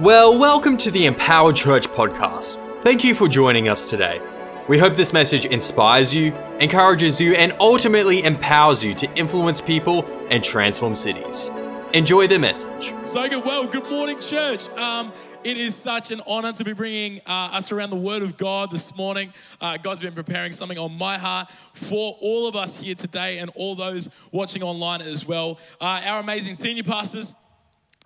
Well, welcome to the Empowered Church podcast. Thank you for joining us today. We hope this message inspires you, encourages you, and ultimately empowers you to influence people and transform cities. Enjoy the message. So good. Well, good morning, church. Um, it is such an honor to be bringing uh, us around the Word of God this morning. Uh, God's been preparing something on my heart for all of us here today and all those watching online as well. Uh, our amazing senior pastors,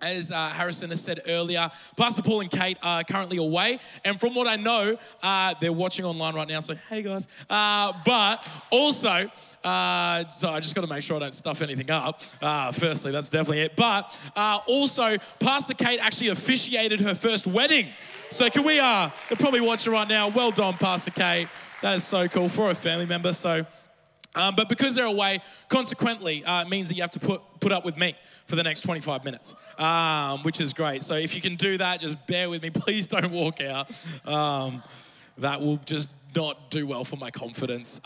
as uh, Harrison has said earlier, Pastor Paul and Kate are currently away. And from what I know, uh, they're watching online right now. So, hey guys. Uh, but also, uh, so I just got to make sure I don't stuff anything up. Uh, firstly, that's definitely it. But uh, also, Pastor Kate actually officiated her first wedding. So, can we, uh, they're probably watching right now. Well done, Pastor Kate. That is so cool for a family member. So, um, but because they're away, consequently, uh, it means that you have to put, put up with me for the next 25 minutes, um, which is great. So if you can do that, just bear with me. Please don't walk out. Um, that will just not do well for my confidence.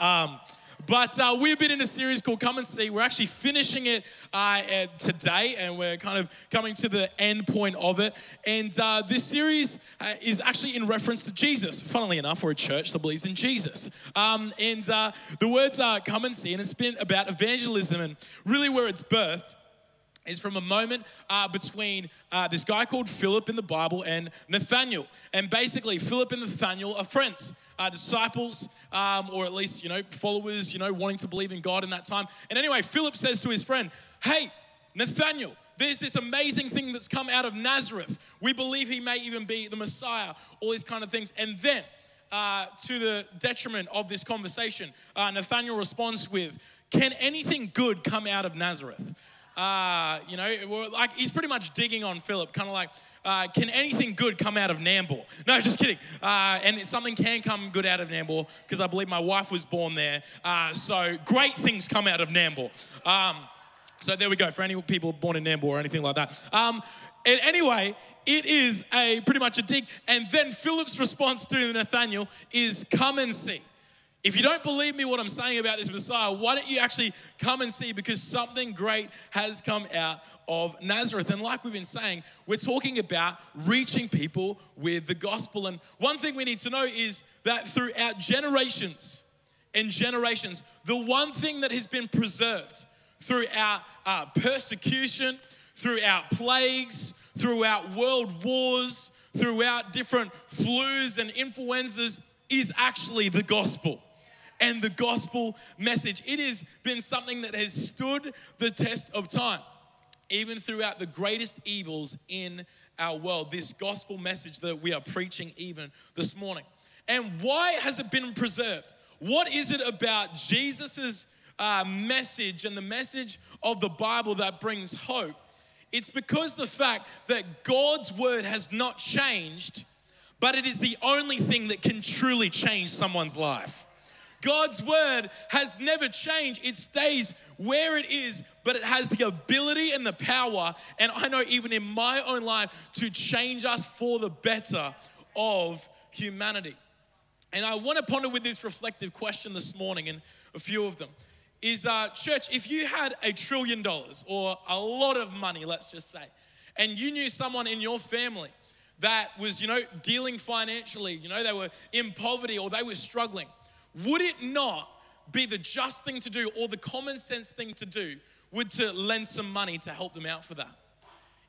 But uh, we've been in a series called Come and See. We're actually finishing it uh, today, and we're kind of coming to the end point of it. And uh, this series uh, is actually in reference to Jesus. Funnily enough, we're a church that believes in Jesus. Um, and uh, the words are Come and See, and it's been about evangelism and really where it's birthed is from a moment uh, between uh, this guy called Philip in the Bible and Nathaniel. And basically, Philip and Nathaniel are friends, uh, disciples, um, or at least, you know, followers, you know, wanting to believe in God in that time. And anyway, Philip says to his friend, Hey, Nathaniel, there's this amazing thing that's come out of Nazareth. We believe he may even be the Messiah, all these kind of things. And then, uh, to the detriment of this conversation, uh, Nathaniel responds with, Can anything good come out of Nazareth? Uh, you know, like he's pretty much digging on Philip, kind of like, uh, can anything good come out of Nambour? No, just kidding. Uh, and something can come good out of Nambour because I believe my wife was born there. Uh, so great things come out of Nambour. Um, so there we go for any people born in Nambour or anything like that. Um, and anyway, it is a pretty much a dig. And then Philip's response to Nathaniel is, "Come and see." If you don't believe me what I'm saying about this Messiah, why don't you actually come and see? Because something great has come out of Nazareth. And like we've been saying, we're talking about reaching people with the gospel. And one thing we need to know is that throughout generations and generations, the one thing that has been preserved throughout uh, persecution, throughout plagues, throughout world wars, throughout different flus and influenzas is actually the gospel and the gospel message. It has been something that has stood the test of time, even throughout the greatest evils in our world. This gospel message that we are preaching even this morning. And why has it been preserved? What is it about Jesus's uh, message and the message of the Bible that brings hope? It's because the fact that God's word has not changed, but it is the only thing that can truly change someone's life. God's word has never changed. It stays where it is, but it has the ability and the power, and I know even in my own life, to change us for the better of humanity. And I want to ponder with this reflective question this morning, and a few of them is uh, church, if you had a trillion dollars or a lot of money, let's just say, and you knew someone in your family that was, you know, dealing financially, you know, they were in poverty or they were struggling would it not be the just thing to do or the common sense thing to do would to lend some money to help them out for that?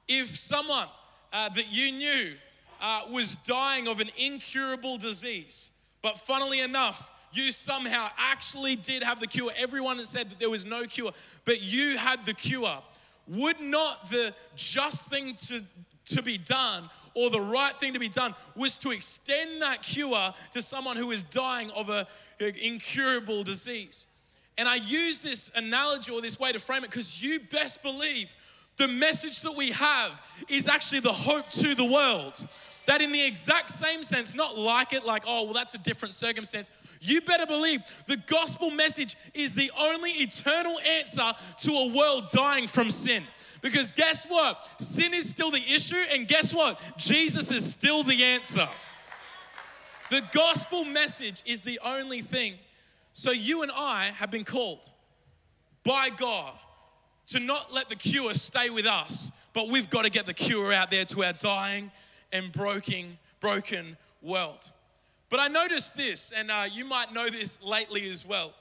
If someone uh, that you knew uh, was dying of an incurable disease, but funnily enough, you somehow actually did have the cure. Everyone has said that there was no cure, but you had the cure. Would not the just thing to, to be done or the right thing to be done was to extend that cure to someone who is dying of an incurable disease. And I use this analogy or this way to frame it because you best believe the message that we have is actually the hope to the world. That, in the exact same sense, not like it, like, oh, well, that's a different circumstance. You better believe the gospel message is the only eternal answer to a world dying from sin. Because guess what? Sin is still the issue, and guess what? Jesus is still the answer. The gospel message is the only thing. So you and I have been called by God to not let the cure stay with us, but we've got to get the cure out there to our dying and broken, broken world. But I noticed this, and uh, you might know this lately as well,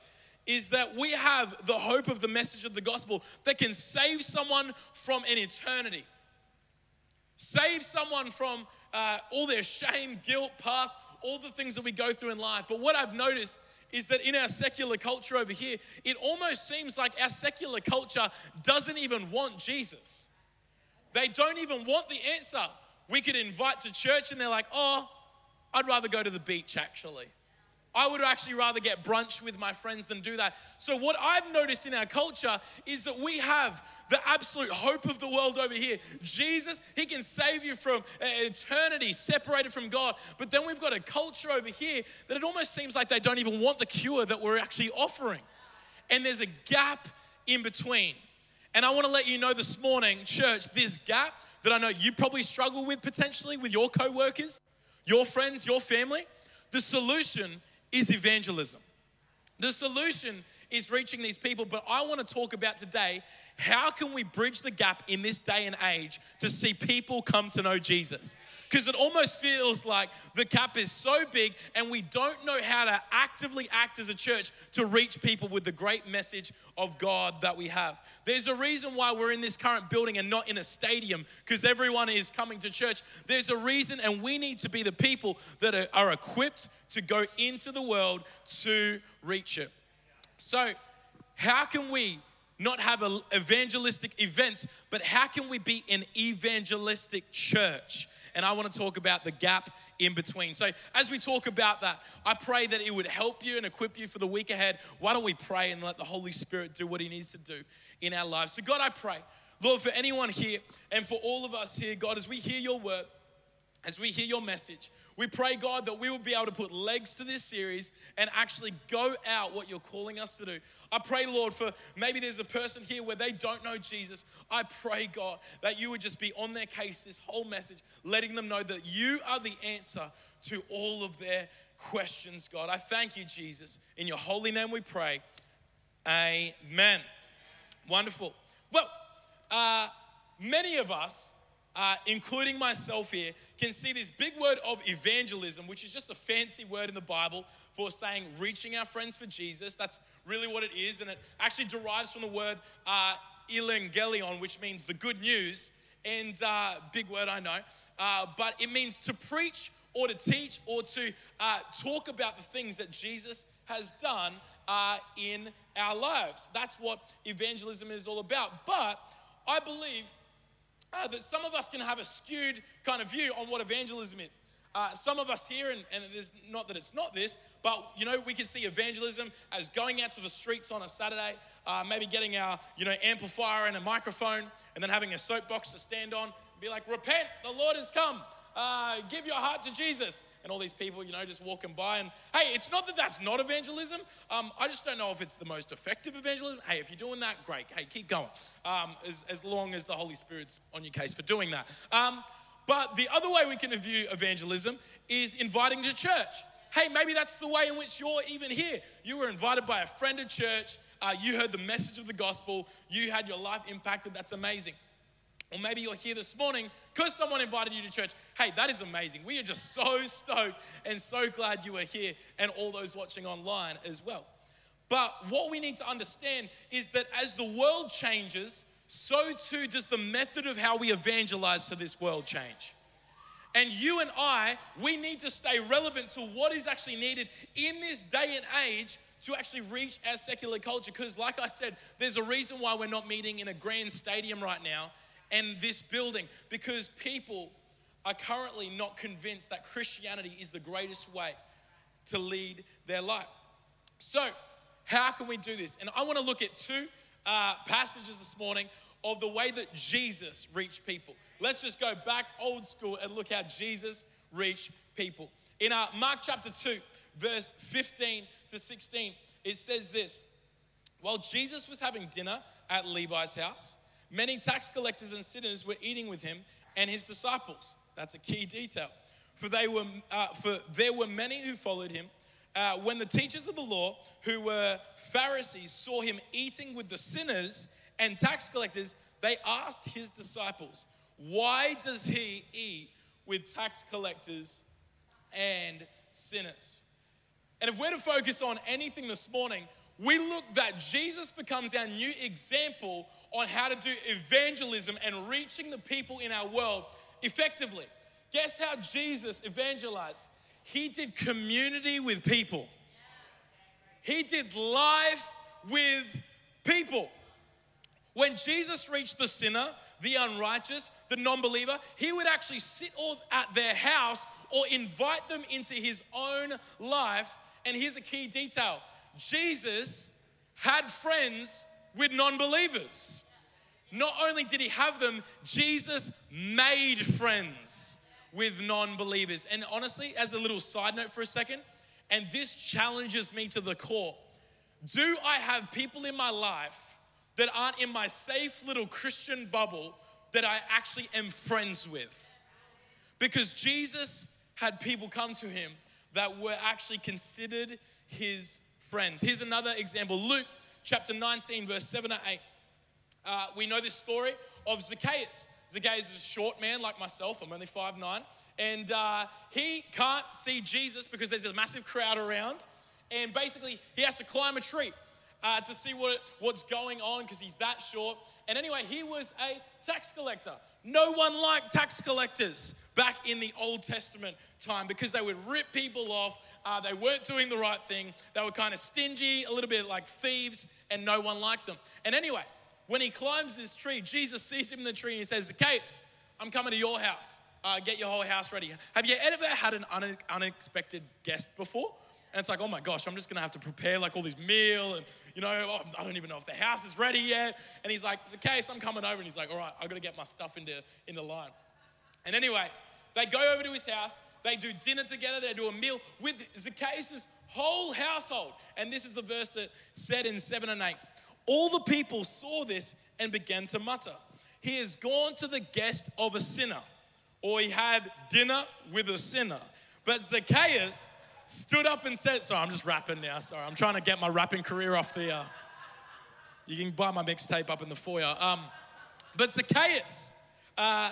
is that we have the hope of the message of the gospel that can save someone from an eternity, save someone from uh, all their shame, guilt, past, all the things that we go through in life. But what I've noticed is that in our secular culture over here, it almost seems like our secular culture doesn't even want Jesus. They don't even want the answer. We could invite to church and they're like, oh, I'd rather go to the beach actually. I would actually rather get brunch with my friends than do that. So, what I've noticed in our culture is that we have the absolute hope of the world over here. Jesus, He can save you from uh, eternity separated from God. But then we've got a culture over here that it almost seems like they don't even want the cure that we're actually offering. And there's a gap in between. And I want to let you know this morning, church, this gap that I know you probably struggle with potentially with your co workers, your friends, your family, the solution is evangelism. The solution is reaching these people, but I want to talk about today how can we bridge the gap in this day and age to see people come to know Jesus? Because it almost feels like the gap is so big and we don't know how to actively act as a church to reach people with the great message of God that we have. There's a reason why we're in this current building and not in a stadium because everyone is coming to church. There's a reason, and we need to be the people that are, are equipped to go into the world to reach it. So, how can we not have evangelistic events, but how can we be an evangelistic church? And I want to talk about the gap in between. So, as we talk about that, I pray that it would help you and equip you for the week ahead. Why don't we pray and let the Holy Spirit do what He needs to do in our lives? So, God, I pray, Lord, for anyone here and for all of us here, God, as we hear your word, as we hear your message, we pray, God, that we will be able to put legs to this series and actually go out what you're calling us to do. I pray, Lord, for maybe there's a person here where they don't know Jesus. I pray, God, that you would just be on their case this whole message, letting them know that you are the answer to all of their questions, God. I thank you, Jesus. In your holy name we pray. Amen. Wonderful. Well, uh, many of us uh, including myself here, can see this big word of evangelism, which is just a fancy word in the Bible for saying reaching our friends for Jesus. That's really what it is. And it actually derives from the word uh, evangelion, which means the good news. And uh, big word, I know. Uh, but it means to preach or to teach or to uh, talk about the things that Jesus has done uh, in our lives. That's what evangelism is all about. But I believe uh, that some of us can have a skewed kind of view on what evangelism is. Uh, some of us here, and, and there's not that it's not this, but you know, we can see evangelism as going out to the streets on a Saturday, uh, maybe getting our you know amplifier and a microphone, and then having a soapbox to stand on, and be like, "Repent, the Lord has come." Uh, give your heart to Jesus. And all these people, you know, just walking by. And hey, it's not that that's not evangelism. Um, I just don't know if it's the most effective evangelism. Hey, if you're doing that, great. Hey, keep going. Um, as, as long as the Holy Spirit's on your case for doing that. Um, but the other way we can view evangelism is inviting to church. Hey, maybe that's the way in which you're even here. You were invited by a friend at church. Uh, you heard the message of the gospel. You had your life impacted. That's amazing. Or maybe you're here this morning because someone invited you to church. Hey, that is amazing. We are just so stoked and so glad you are here and all those watching online as well. But what we need to understand is that as the world changes, so too does the method of how we evangelize to this world change. And you and I, we need to stay relevant to what is actually needed in this day and age to actually reach our secular culture. Because, like I said, there's a reason why we're not meeting in a grand stadium right now and this building because people are currently not convinced that Christianity is the greatest way to lead their life. So, how can we do this? And I want to look at two uh, passages this morning of the way that Jesus reached people. Let's just go back old school and look how Jesus reached people. In uh, Mark chapter 2, verse 15 to 16, it says this While Jesus was having dinner at Levi's house, Many tax collectors and sinners were eating with him and his disciples. That's a key detail. For, they were, uh, for there were many who followed him. Uh, when the teachers of the law, who were Pharisees, saw him eating with the sinners and tax collectors, they asked his disciples, Why does he eat with tax collectors and sinners. And if we're to focus on anything this morning, we look that Jesus becomes our new example on how to do evangelism and reaching the people in our world effectively. Guess how Jesus evangelized? He did community with people. He did life with people. When Jesus reached the sinner, the unrighteous, the non believer, he would actually sit all at their house or invite them into his own life. And here's a key detail Jesus had friends with non believers. Not only did he have them, Jesus made friends with non believers. And honestly, as a little side note for a second, and this challenges me to the core do I have people in my life that aren't in my safe little Christian bubble that I actually am friends with? Because Jesus had people come to him that were actually considered his friends. Here's another example Luke chapter 19, verse 7 to 8. Uh, we know this story of Zacchaeus. Zacchaeus is a short man like myself. I'm only 5'9. And uh, he can't see Jesus because there's a massive crowd around. And basically, he has to climb a tree uh, to see what, what's going on because he's that short. And anyway, he was a tax collector. No one liked tax collectors back in the Old Testament time because they would rip people off. Uh, they weren't doing the right thing. They were kind of stingy, a little bit like thieves, and no one liked them. And anyway, when he climbs this tree, Jesus sees him in the tree and he says, Zacchaeus, I'm coming to your house. Uh, get your whole house ready. Have you ever had an unexpected guest before? And it's like, oh my gosh, I'm just gonna have to prepare like all this meal and, you know, oh, I don't even know if the house is ready yet. And he's like, Zacchaeus, I'm coming over. And he's like, all right, I gotta get my stuff into, into line. And anyway, they go over to his house, they do dinner together, they do a meal with Zacchaeus' whole household. And this is the verse that said in 7 and 8 all the people saw this and began to mutter, He has gone to the guest of a sinner, or he had dinner with a sinner. But Zacchaeus stood up and said, Sorry, I'm just rapping now. Sorry, I'm trying to get my rapping career off the. Uh, you can buy my mixtape up in the foyer. Um, but Zacchaeus uh,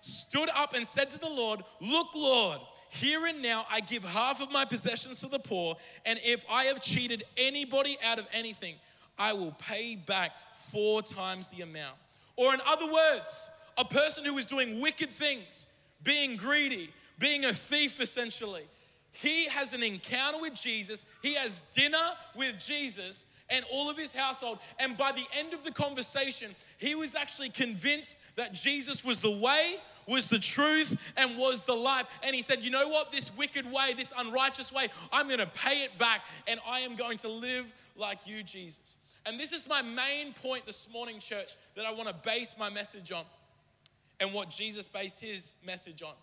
stood up and said to the Lord, Look, Lord, here and now I give half of my possessions to the poor, and if I have cheated anybody out of anything, I will pay back four times the amount. Or, in other words, a person who is doing wicked things, being greedy, being a thief essentially, he has an encounter with Jesus, he has dinner with Jesus and all of his household. And by the end of the conversation, he was actually convinced that Jesus was the way, was the truth, and was the life. And he said, You know what? This wicked way, this unrighteous way, I'm gonna pay it back and I am going to live like you, Jesus. And this is my main point this morning, church, that I want to base my message on and what Jesus based his message on.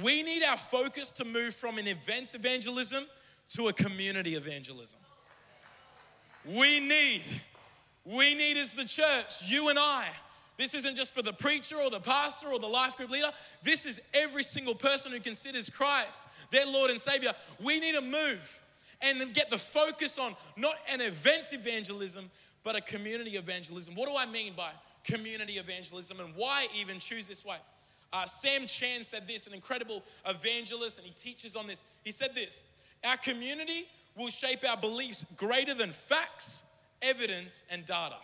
We need our focus to move from an event evangelism to a community evangelism. We need, we need as the church, you and I. This isn't just for the preacher or the pastor or the life group leader. This is every single person who considers Christ their Lord and Savior. We need to move and get the focus on not an event evangelism, but a community evangelism. What do I mean by community evangelism and why even choose this way? Uh, Sam Chan said this, an incredible evangelist, and he teaches on this. He said this Our community will shape our beliefs greater than facts, evidence, and data.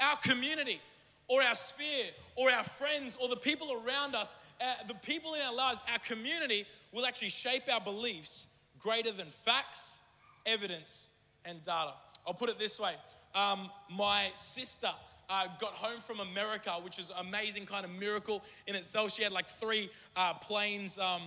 Our community, or our sphere, or our friends, or the people around us, uh, the people in our lives, our community will actually shape our beliefs greater than facts, evidence, and data. I'll put it this way um, my sister uh, got home from America, which is an amazing kind of miracle in itself. She had like three uh, planes. Um,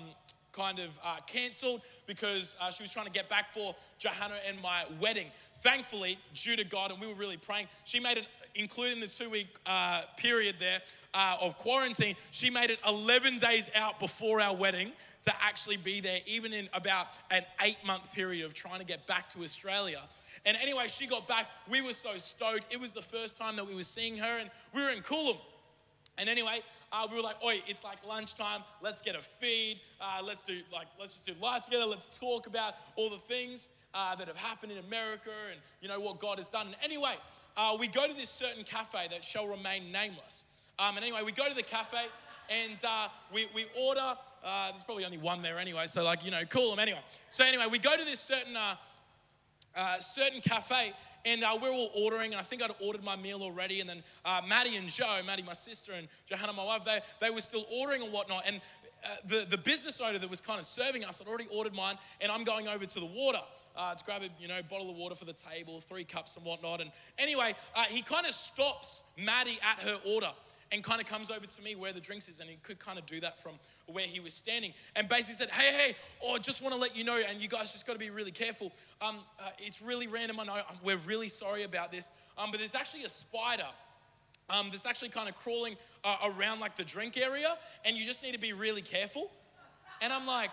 kind of uh, cancelled because uh, she was trying to get back for Johanna and my wedding. Thankfully, due to God, and we were really praying, she made it, including the two week uh, period there uh, of quarantine, she made it 11 days out before our wedding to actually be there, even in about an eight month period of trying to get back to Australia. And anyway, she got back. We were so stoked. It was the first time that we were seeing her, and we were in Coolum. And anyway, uh, we were like, "Oi, it's like lunchtime. Let's get a feed. Uh, let's do like let's just do light together. Let's talk about all the things uh, that have happened in America and you know what God has done." And anyway, uh, we go to this certain cafe that shall remain nameless. Um, and anyway, we go to the cafe, and uh, we, we order. Uh, there's probably only one there anyway, so like, you know, Coolum anyway. So anyway, we go to this certain, uh, certain cafe, and uh, we're all ordering, and I think I'd ordered my meal already. And then uh, Maddie and Joe, Maddie, my sister, and Johanna, my wife, they, they were still ordering and whatnot. And uh, the, the business owner that was kind of serving us had already ordered mine, and I'm going over to the water uh, to grab a you know bottle of water for the table, three cups and whatnot. And anyway, he kind of stops Maddie at her order and kind of comes over to me where the drinks is, and he could kind of do that from where he was standing, and basically said, "Hey, hey, oh, just want to let you know, and you guys just got to be really careful. Um, uh, it's really random. I know. We're really sorry about this, um, but there's actually a spider." Um, that's actually kind of crawling uh, around like the drink area, and you just need to be really careful. And I'm like,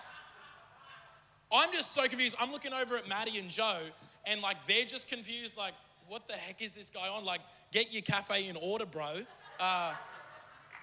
I'm just so confused. I'm looking over at Maddie and Joe, and like they're just confused, like, what the heck is this guy on? Like, get your cafe in order, bro. Uh,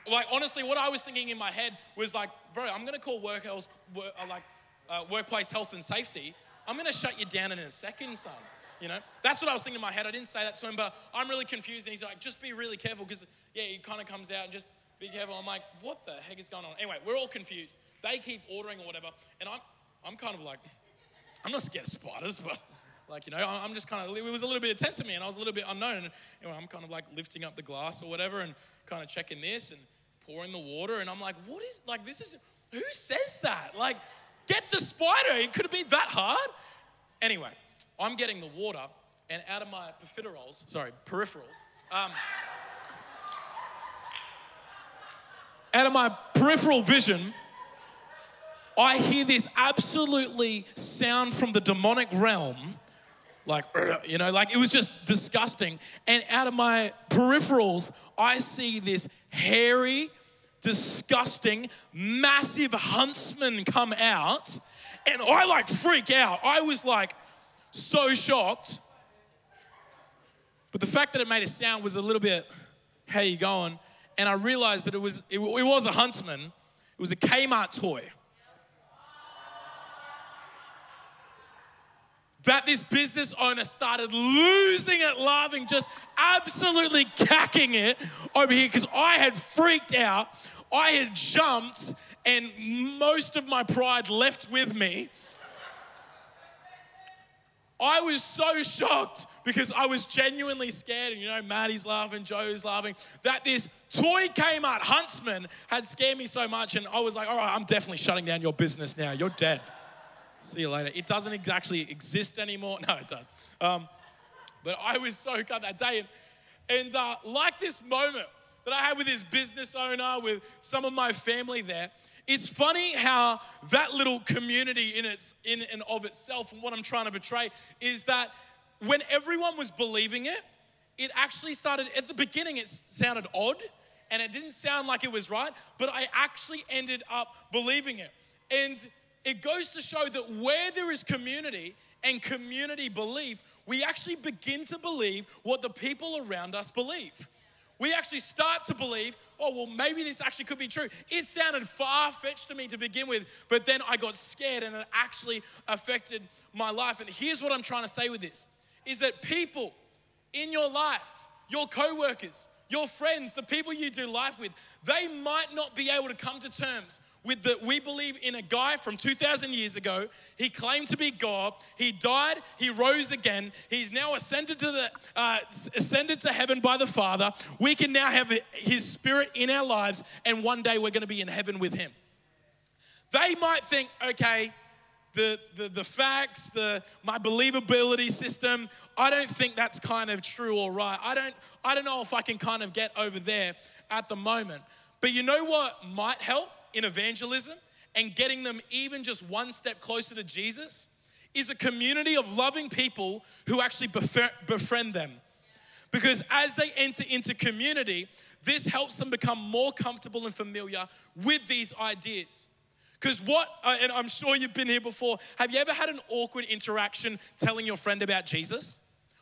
like honestly, what I was thinking in my head was like, bro, I'm gonna call work health, work, uh, like uh, workplace health and safety. I'm gonna shut you down in a second, son. You know, that's what I was thinking in my head. I didn't say that to him, but I'm really confused. And he's like, just be really careful because yeah, he kind of comes out and just be careful. I'm like, what the heck is going on? Anyway, we're all confused. They keep ordering or whatever, and I'm I'm kind of like, I'm not scared of spiders, but like, you know, I'm just kind of, it was a little bit intense to me and I was a little bit unknown. And I'm kind of like lifting up the glass or whatever and kind of checking this and pouring the water. And I'm like, what is, like, this is, who says that? Like, get the spider. It could have been that hard. Anyway, I'm getting the water and out of my profiteroles, sorry, peripherals, um, out of my peripheral vision, I hear this absolutely sound from the demonic realm like you know like it was just disgusting. And out of my peripherals i see this hairy disgusting massive huntsman come out. And i like freak out. I was like so shocked. But the fact that it made a sound was a little bit how you going? And i realized that it was it, it was a huntsman. It was a kmart toy that this business owner started losing it, laughing, just absolutely cacking it over here because I had freaked out. I had jumped, and most of my pride left with me. I was so shocked because I was genuinely scared, and you know, Maddie's laughing, Joe's laughing, that this toy Kmart huntsman had scared me so much, and I was like, all right, I'm definitely shutting down your business now. You're dead. See you later. It doesn't actually exist anymore. No, it does. Um, but I was so cut that day. And, and uh, like this moment that I had with this business owner, with some of my family there, it's funny how that little community in its in and of itself, and what I'm trying to portray, is that when everyone was believing it, it actually started at the beginning, it sounded odd and it didn't sound like it was right, but I actually ended up believing it. And it goes to show that where there is community and community belief, we actually begin to believe what the people around us believe. We actually start to believe, oh, well, maybe this actually could be true. It sounded far fetched to me to begin with, but then I got scared and it actually affected my life. And here's what I'm trying to say with this is that people in your life, your co workers, your friends, the people you do life with, they might not be able to come to terms with that we believe in a guy from 2000 years ago he claimed to be god he died he rose again he's now ascended to the uh, ascended to heaven by the father we can now have his spirit in our lives and one day we're going to be in heaven with him they might think okay the, the, the facts, the my believability system, I don't think that's kind of true or right. I don't, I don't know if I can kind of get over there at the moment. But you know what might help? In evangelism and getting them even just one step closer to Jesus is a community of loving people who actually befriend them. Because as they enter into community, this helps them become more comfortable and familiar with these ideas. Because what, uh, and I'm sure you've been here before, have you ever had an awkward interaction telling your friend about Jesus?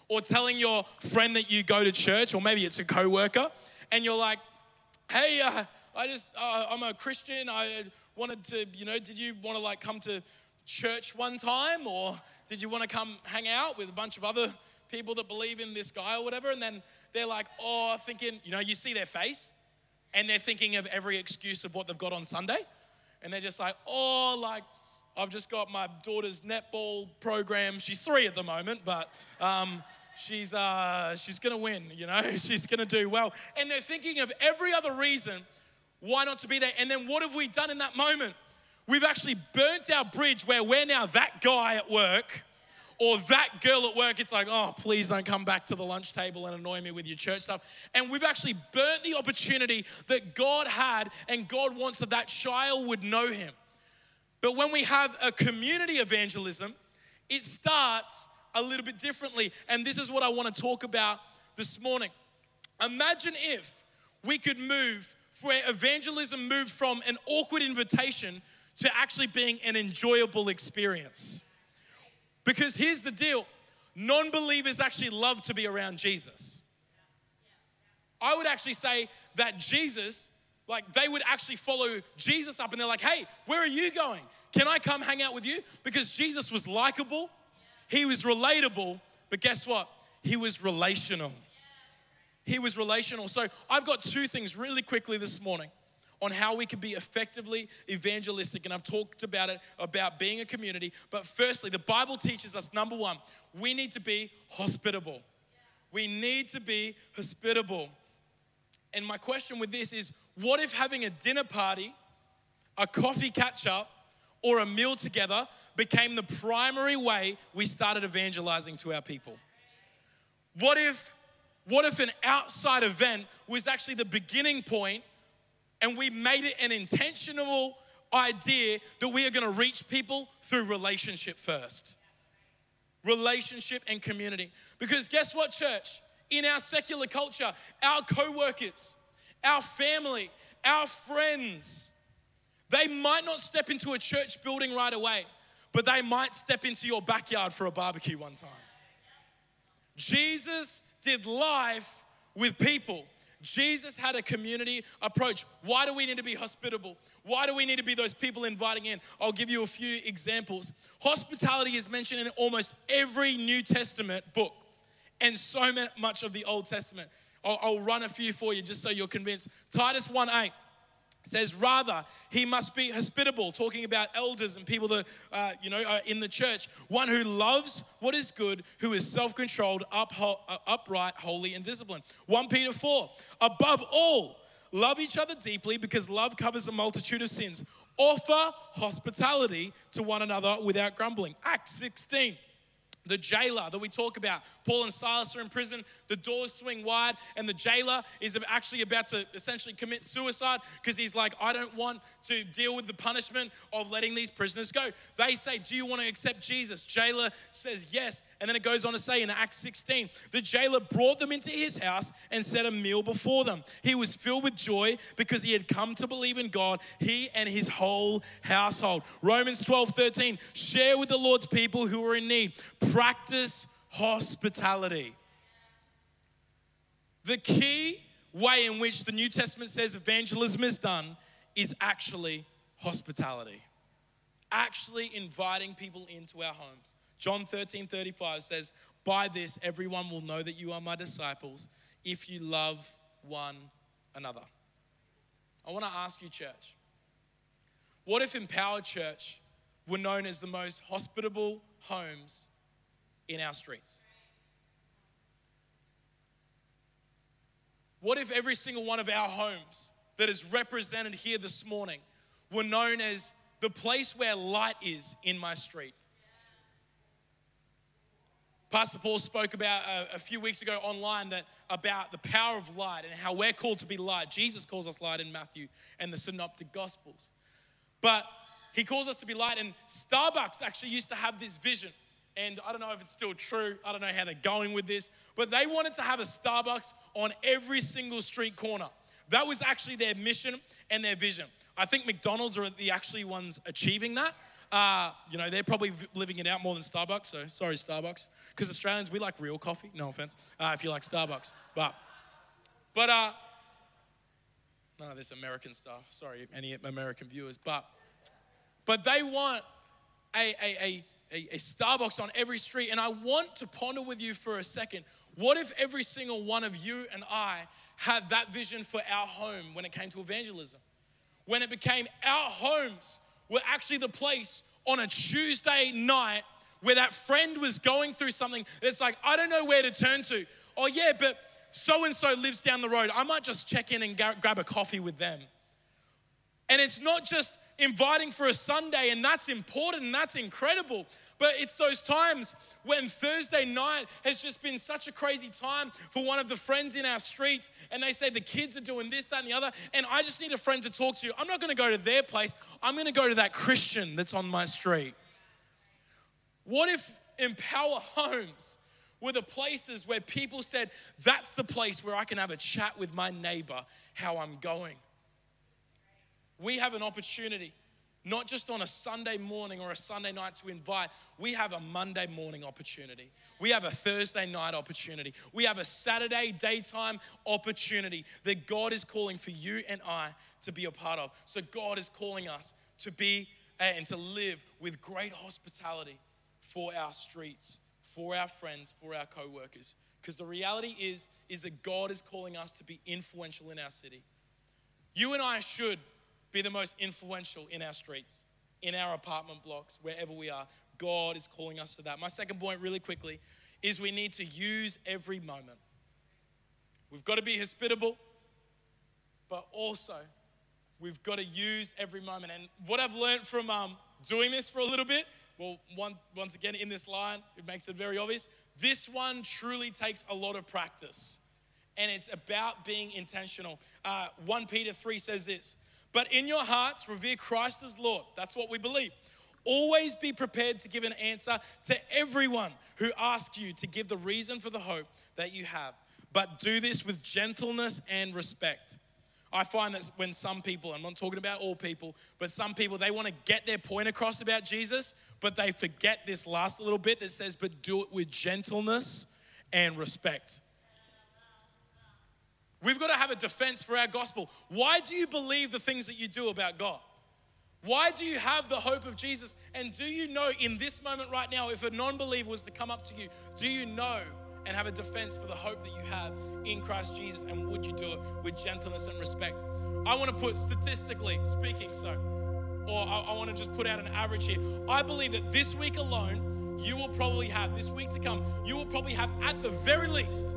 Or telling your friend that you go to church, or maybe it's a coworker, and you're like, hey, uh, I just, uh, I'm a Christian. I wanted to, you know, did you want to like come to church one time or did you want to come hang out with a bunch of other people that believe in this guy or whatever? And then they're like, oh, thinking, you know, you see their face and they're thinking of every excuse of what they've got on Sunday. And they're just like, oh, like, I've just got my daughter's netball program. She's three at the moment, but um, she's, uh, she's gonna win, you know, she's gonna do well. And they're thinking of every other reason why not to be there. And then what have we done in that moment? We've actually burnt our bridge where we're now that guy at work or that girl at work, it's like, oh, please don't come back to the lunch table and annoy me with your church stuff. And we've actually burnt the opportunity that God had, and God wants that that child would know Him. But when we have a community evangelism, it starts a little bit differently. And this is what I want to talk about this morning. Imagine if we could move where evangelism moved from an awkward invitation to actually being an enjoyable experience. Because here's the deal non believers actually love to be around Jesus. I would actually say that Jesus, like they would actually follow Jesus up and they're like, hey, where are you going? Can I come hang out with you? Because Jesus was likable, he was relatable, but guess what? He was relational. He was relational. So I've got two things really quickly this morning on how we can be effectively evangelistic. And I've talked about it, about being a community. But firstly, the Bible teaches us number one, we need to be hospitable. We need to be hospitable. And my question with this is what if having a dinner party, a coffee catch up, or a meal together became the primary way we started evangelizing to our people? What if what if an outside event was actually the beginning point and we made it an intentional idea that we are going to reach people through relationship first. Relationship and community. Because guess what, church? In our secular culture, our co workers, our family, our friends, they might not step into a church building right away, but they might step into your backyard for a barbecue one time. Jesus did life with people. Jesus had a community approach. Why do we need to be hospitable? Why do we need to be those people inviting in? I'll give you a few examples. Hospitality is mentioned in almost every New Testament book and so much of the Old Testament. I'll, I'll run a few for you just so you're convinced. Titus 1 8 says rather he must be hospitable talking about elders and people that uh, you know are in the church. One who loves what is good who is self-controlled up, uh, upright holy and disciplined. 1 peter 4 above all love each other deeply because love covers a multitude of sins. Offer hospitality to one another without grumbling. Acts 16 the jailer that we talk about. Paul and Silas are in prison, the doors swing wide, and the jailer is actually about to essentially commit suicide because he's like, I don't want to deal with the punishment of letting these prisoners go. They say, Do you want to accept Jesus? Jailer says yes. And then it goes on to say in Acts 16, the jailer brought them into his house and set a meal before them. He was filled with joy because he had come to believe in God, he and his whole household. Romans 12, 13, share with the Lord's people who are in need practice hospitality. The key way in which the New Testament says evangelism is done is actually hospitality, actually inviting people into our homes. John 13 35 says, By this everyone will know that you are my disciples if you love one another. I want to ask you, church, what if Empowered Church were known as the most hospitable homes in our streets? What if every single one of our homes that is represented here this morning were known as the place where light is in my street? Pastor Paul spoke about a, uh, a, few weeks ago online that about the power of light and how we're called to be light. Jesus calls us light in Matthew and the Synoptic Gospels. But he calls us to be light, and Starbucks actually used to have this vision and I don't know if it's still true. I don't know how they're going with this, but they wanted to have a Starbucks on every single street corner. That was actually their mission and their vision. I think McDonald's are the actually ones achieving that. Uh, you know, they're probably living it out more than Starbucks. So sorry, Starbucks, because Australians we like real coffee. No offense, uh, if you like Starbucks, but but uh, none of this American stuff. Sorry, any American viewers, but but they want a, a, a a, a Starbucks on every street. And I want to ponder with you for a second What if every single one of you and I had that vision for our home when it came to evangelism? When it became our homes were actually the place on a Tuesday night where that friend was going through something that's like, I don't know where to turn to. Oh, yeah, but so and so lives down the road. I might just check in and grab a coffee with them. And it's not just inviting for a Sunday, and that's important and that's incredible. But it's those times when Thursday night has just been such a crazy time for one of the friends in our streets, and they say the kids are doing this, that, and the other, and I just need a friend to talk to. I'm not gonna go to their place, I'm gonna go to that Christian that's on my street. What if Empower Homes were the places where people said, That's the place where I can have a chat with my neighbor how I'm going? We have an opportunity, not just on a Sunday morning or a Sunday night to invite, we have a Monday morning opportunity. We have a Thursday night opportunity. We have a Saturday daytime opportunity that God is calling for you and I to be a part of. So, God is calling us to be uh, and to live with great hospitality for our streets, for our friends, for our co-workers. Because the reality is, is that God is calling us to be influential in our city. You and I should be the most influential in our streets, in our apartment blocks, wherever we are. God is calling us to that. My second point, really quickly, is we need to use every moment. We've got to be hospitable, but also we've got to use every moment. And what I've learned from um, doing this for a little bit, well, one, once again, in this line, it makes it very obvious. This one truly takes a lot of practice, and it's about being intentional. Uh, 1 Peter 3 says this but in your hearts, revere Christ as Lord. That's what we believe. Always be prepared to give an answer to everyone who asks you to give the reason for the hope that you have. But do this with gentleness and respect. I find that when some people, I'm not talking about all people, but some people, they want to get their point across about Jesus, but they forget this last little bit that says, but do it with gentleness and respect. We've got to have a defense for our gospel. Why do you believe the things that you do about God? Why do you have the hope of Jesus? And do you know in this moment right now, if a non believer was to come up to you, do you know and have a defense for the hope that you have in Christ Jesus? And would you do it with gentleness and respect? I want to put statistically speaking, so, or I, I want to just put out an average here. I believe that this week alone, you will probably have, this week to come, you will probably have at the very least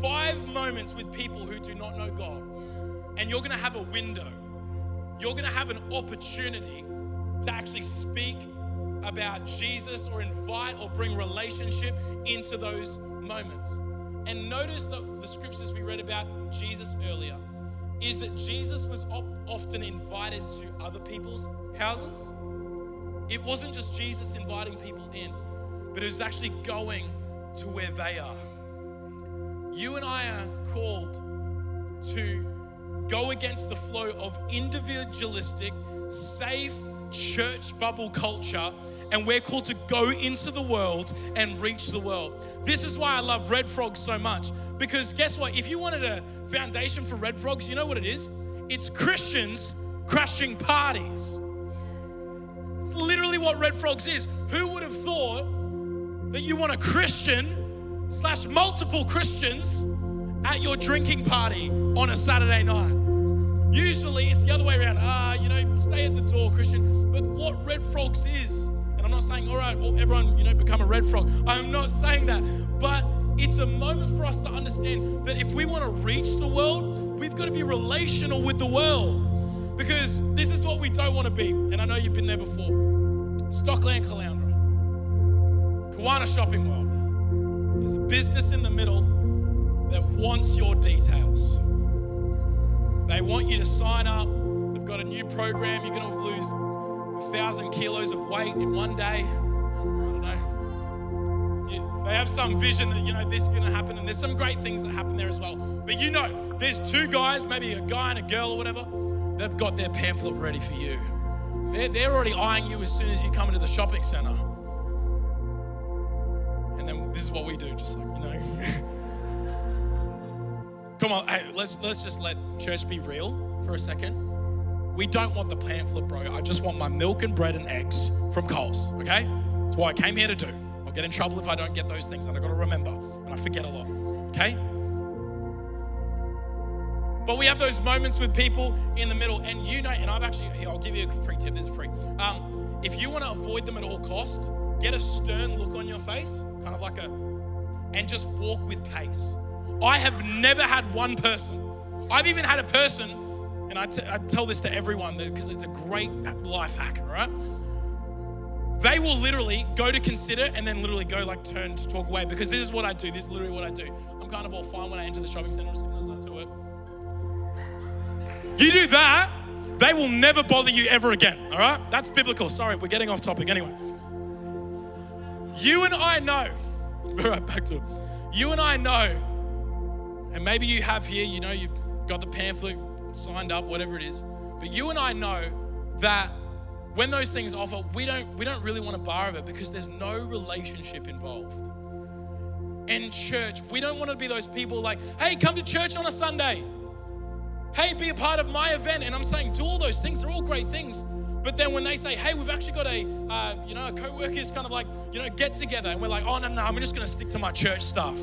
five moments with people who do not know God, and you're going to have a window. You're going to have an opportunity to actually speak about Jesus or invite or bring relationship into those moments. And notice that the scriptures we read about Jesus earlier is that Jesus was op- often invited to other people's houses. It wasn't just Jesus inviting people in, but it was actually going to where they are. You and I are called to go against the flow of individualistic, safe church bubble culture and we're called to go into the world and reach the world. This is why I love Red Frogs so much because guess what? If you wanted a foundation for Red Frogs, you know what it is? It's Christians crashing parties. It's literally what Red Frogs is. Who would have thought that you want a Christian slash multiple Christians at your drinking party on a Saturday night. Usually it's the other way around. Ah, you know, stay at the door, Christian. But what Red Frogs is, and I'm not saying, all right, well, everyone, you know, become a red frog. I'm not saying that. But it's a moment for us to understand that if we want to reach the world, we've got to be relational with the world. Because this is what we don't want to be. And I know you've been there before. Stockland Caloundra, Kawana Shopping World, there's a business in the middle that wants your details. They want you to sign up. They've got a new program. You're going to lose a thousand kilos of weight in one day. I don't know. they have some vision that, you know, this is going to happen. And there's some great things that happen there as well. But you know, there's two guys, maybe a guy and a girl or whatever, they've got their pamphlet ready for you. They're, they're already eyeing you as soon as you come into the shopping center this is what we do, just like, you know. Come on, hey, let's let's just let church be real for a second. We don't want the pamphlet, bro. I just want my milk and bread and eggs from Coles, okay? That's what I came here to do. I'll get in trouble if I don't get those things, and I gotta remember, and I forget a lot. Okay? But we have those moments with people in the middle, and you know, and I've actually, here, I'll give you a free tip. This is free. Um, if you want to avoid them at all costs, get a stern look on your face, kind of like a, and just walk with pace. I have never had one person. I've even had a person, and I, t- I tell this to everyone because it's a great life hack, right? They will literally go to consider and then literally go like turn to talk away because this is what I do. This is literally what I do. I'm kind of all fine when I enter the shopping center. You do that, they will never bother you ever again. All right? That's biblical. Sorry, we're getting off topic anyway. You and I know. All right, back to it. You and I know, and maybe you have here, you know, you've got the pamphlet signed up, whatever it is. But you and I know that when those things offer, we don't we don't really want to bar of it because there's no relationship involved. In church, we don't want to be those people like, hey, come to church on a Sunday. Hey, be a part of my event. And I'm saying, do all those things. They're all great things. But then when they say, hey, we've actually got a, uh, you know, a co-workers kind of like, you know, get together. And we're like, oh, no, no, I'm just going to stick to my church stuff.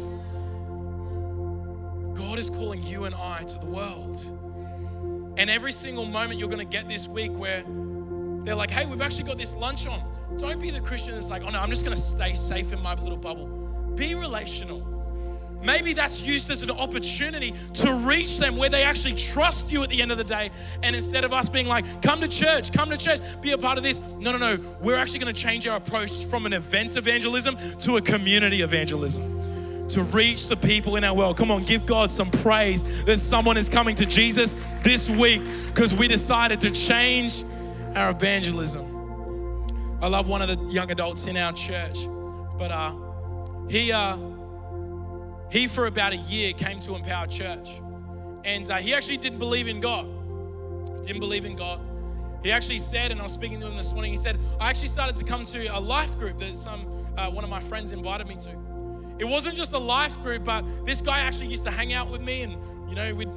God is calling you and I to the world. And every single moment you're going to get this week where they're like, hey, we've actually got this lunch on. Don't be the Christian that's like, oh no, I'm just going to stay safe in my little bubble. Be relational. Maybe that's used as an opportunity to reach them where they actually trust you at the end of the day. And instead of us being like, come to church, come to church, be a part of this. No, no, no. We're actually going to change our approach from an event evangelism to a community evangelism to reach the people in our world. Come on, give God some praise that someone is coming to Jesus this week because we decided to change our evangelism. I love one of the young adults in our church, but uh, he. Uh, he, for about a year, came to Empower Church. And uh, he actually didn't believe in God. Didn't believe in God. He actually said, and I was speaking to him this morning, he said, I actually started to come to a life group that some uh, one of my friends invited me to. It wasn't just a life group, but this guy actually used to hang out with me and, you know, we'd,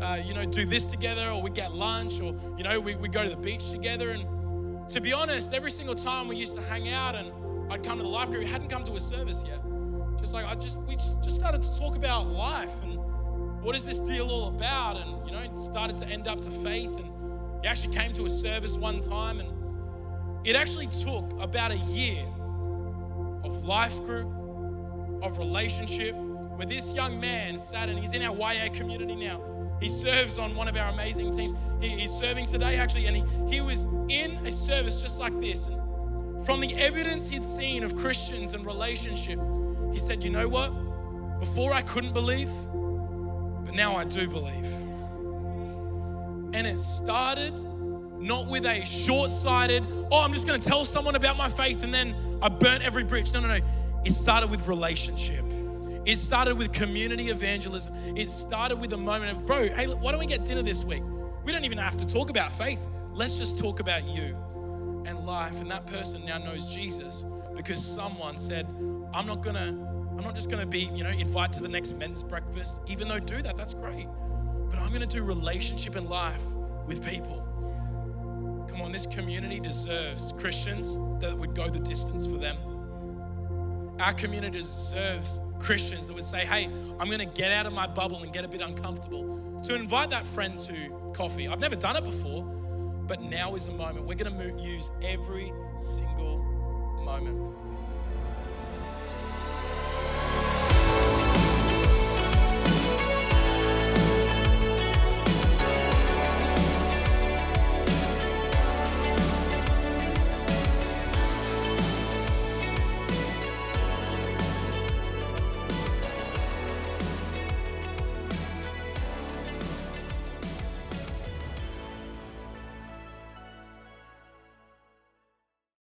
uh, you know, do this together or we'd get lunch or, you know, we, we'd go to the beach together. And to be honest, every single time we used to hang out and I'd come to the life group, he hadn't come to a service yet just like I just we just started to talk about life and what is this deal all about, and you know, started to end up to faith. And he actually came to a service one time, and it actually took about a year of life group, of relationship, where this young man sat and he's in our YA community now. He serves on one of our amazing teams. He, he's serving today, actually, and he, he was in a service just like this. And from the evidence he'd seen of Christians and relationship, he said, You know what? Before I couldn't believe, but now I do believe. And it started not with a short sighted, oh, I'm just going to tell someone about my faith and then I burnt every bridge. No, no, no. It started with relationship. It started with community evangelism. It started with a moment of, bro, hey, why don't we get dinner this week? We don't even have to talk about faith. Let's just talk about you and life. And that person now knows Jesus because someone said, I'm not gonna, I'm not just gonna be, you know, invite to the next men's breakfast, even though do that, that's great. But I'm gonna do relationship and life with people. Come on, this community deserves Christians that would go the distance for them. Our community deserves Christians that would say, hey, I'm gonna get out of my bubble and get a bit uncomfortable. To invite that friend to coffee. I've never done it before, but now is the moment. We're gonna use every single moment.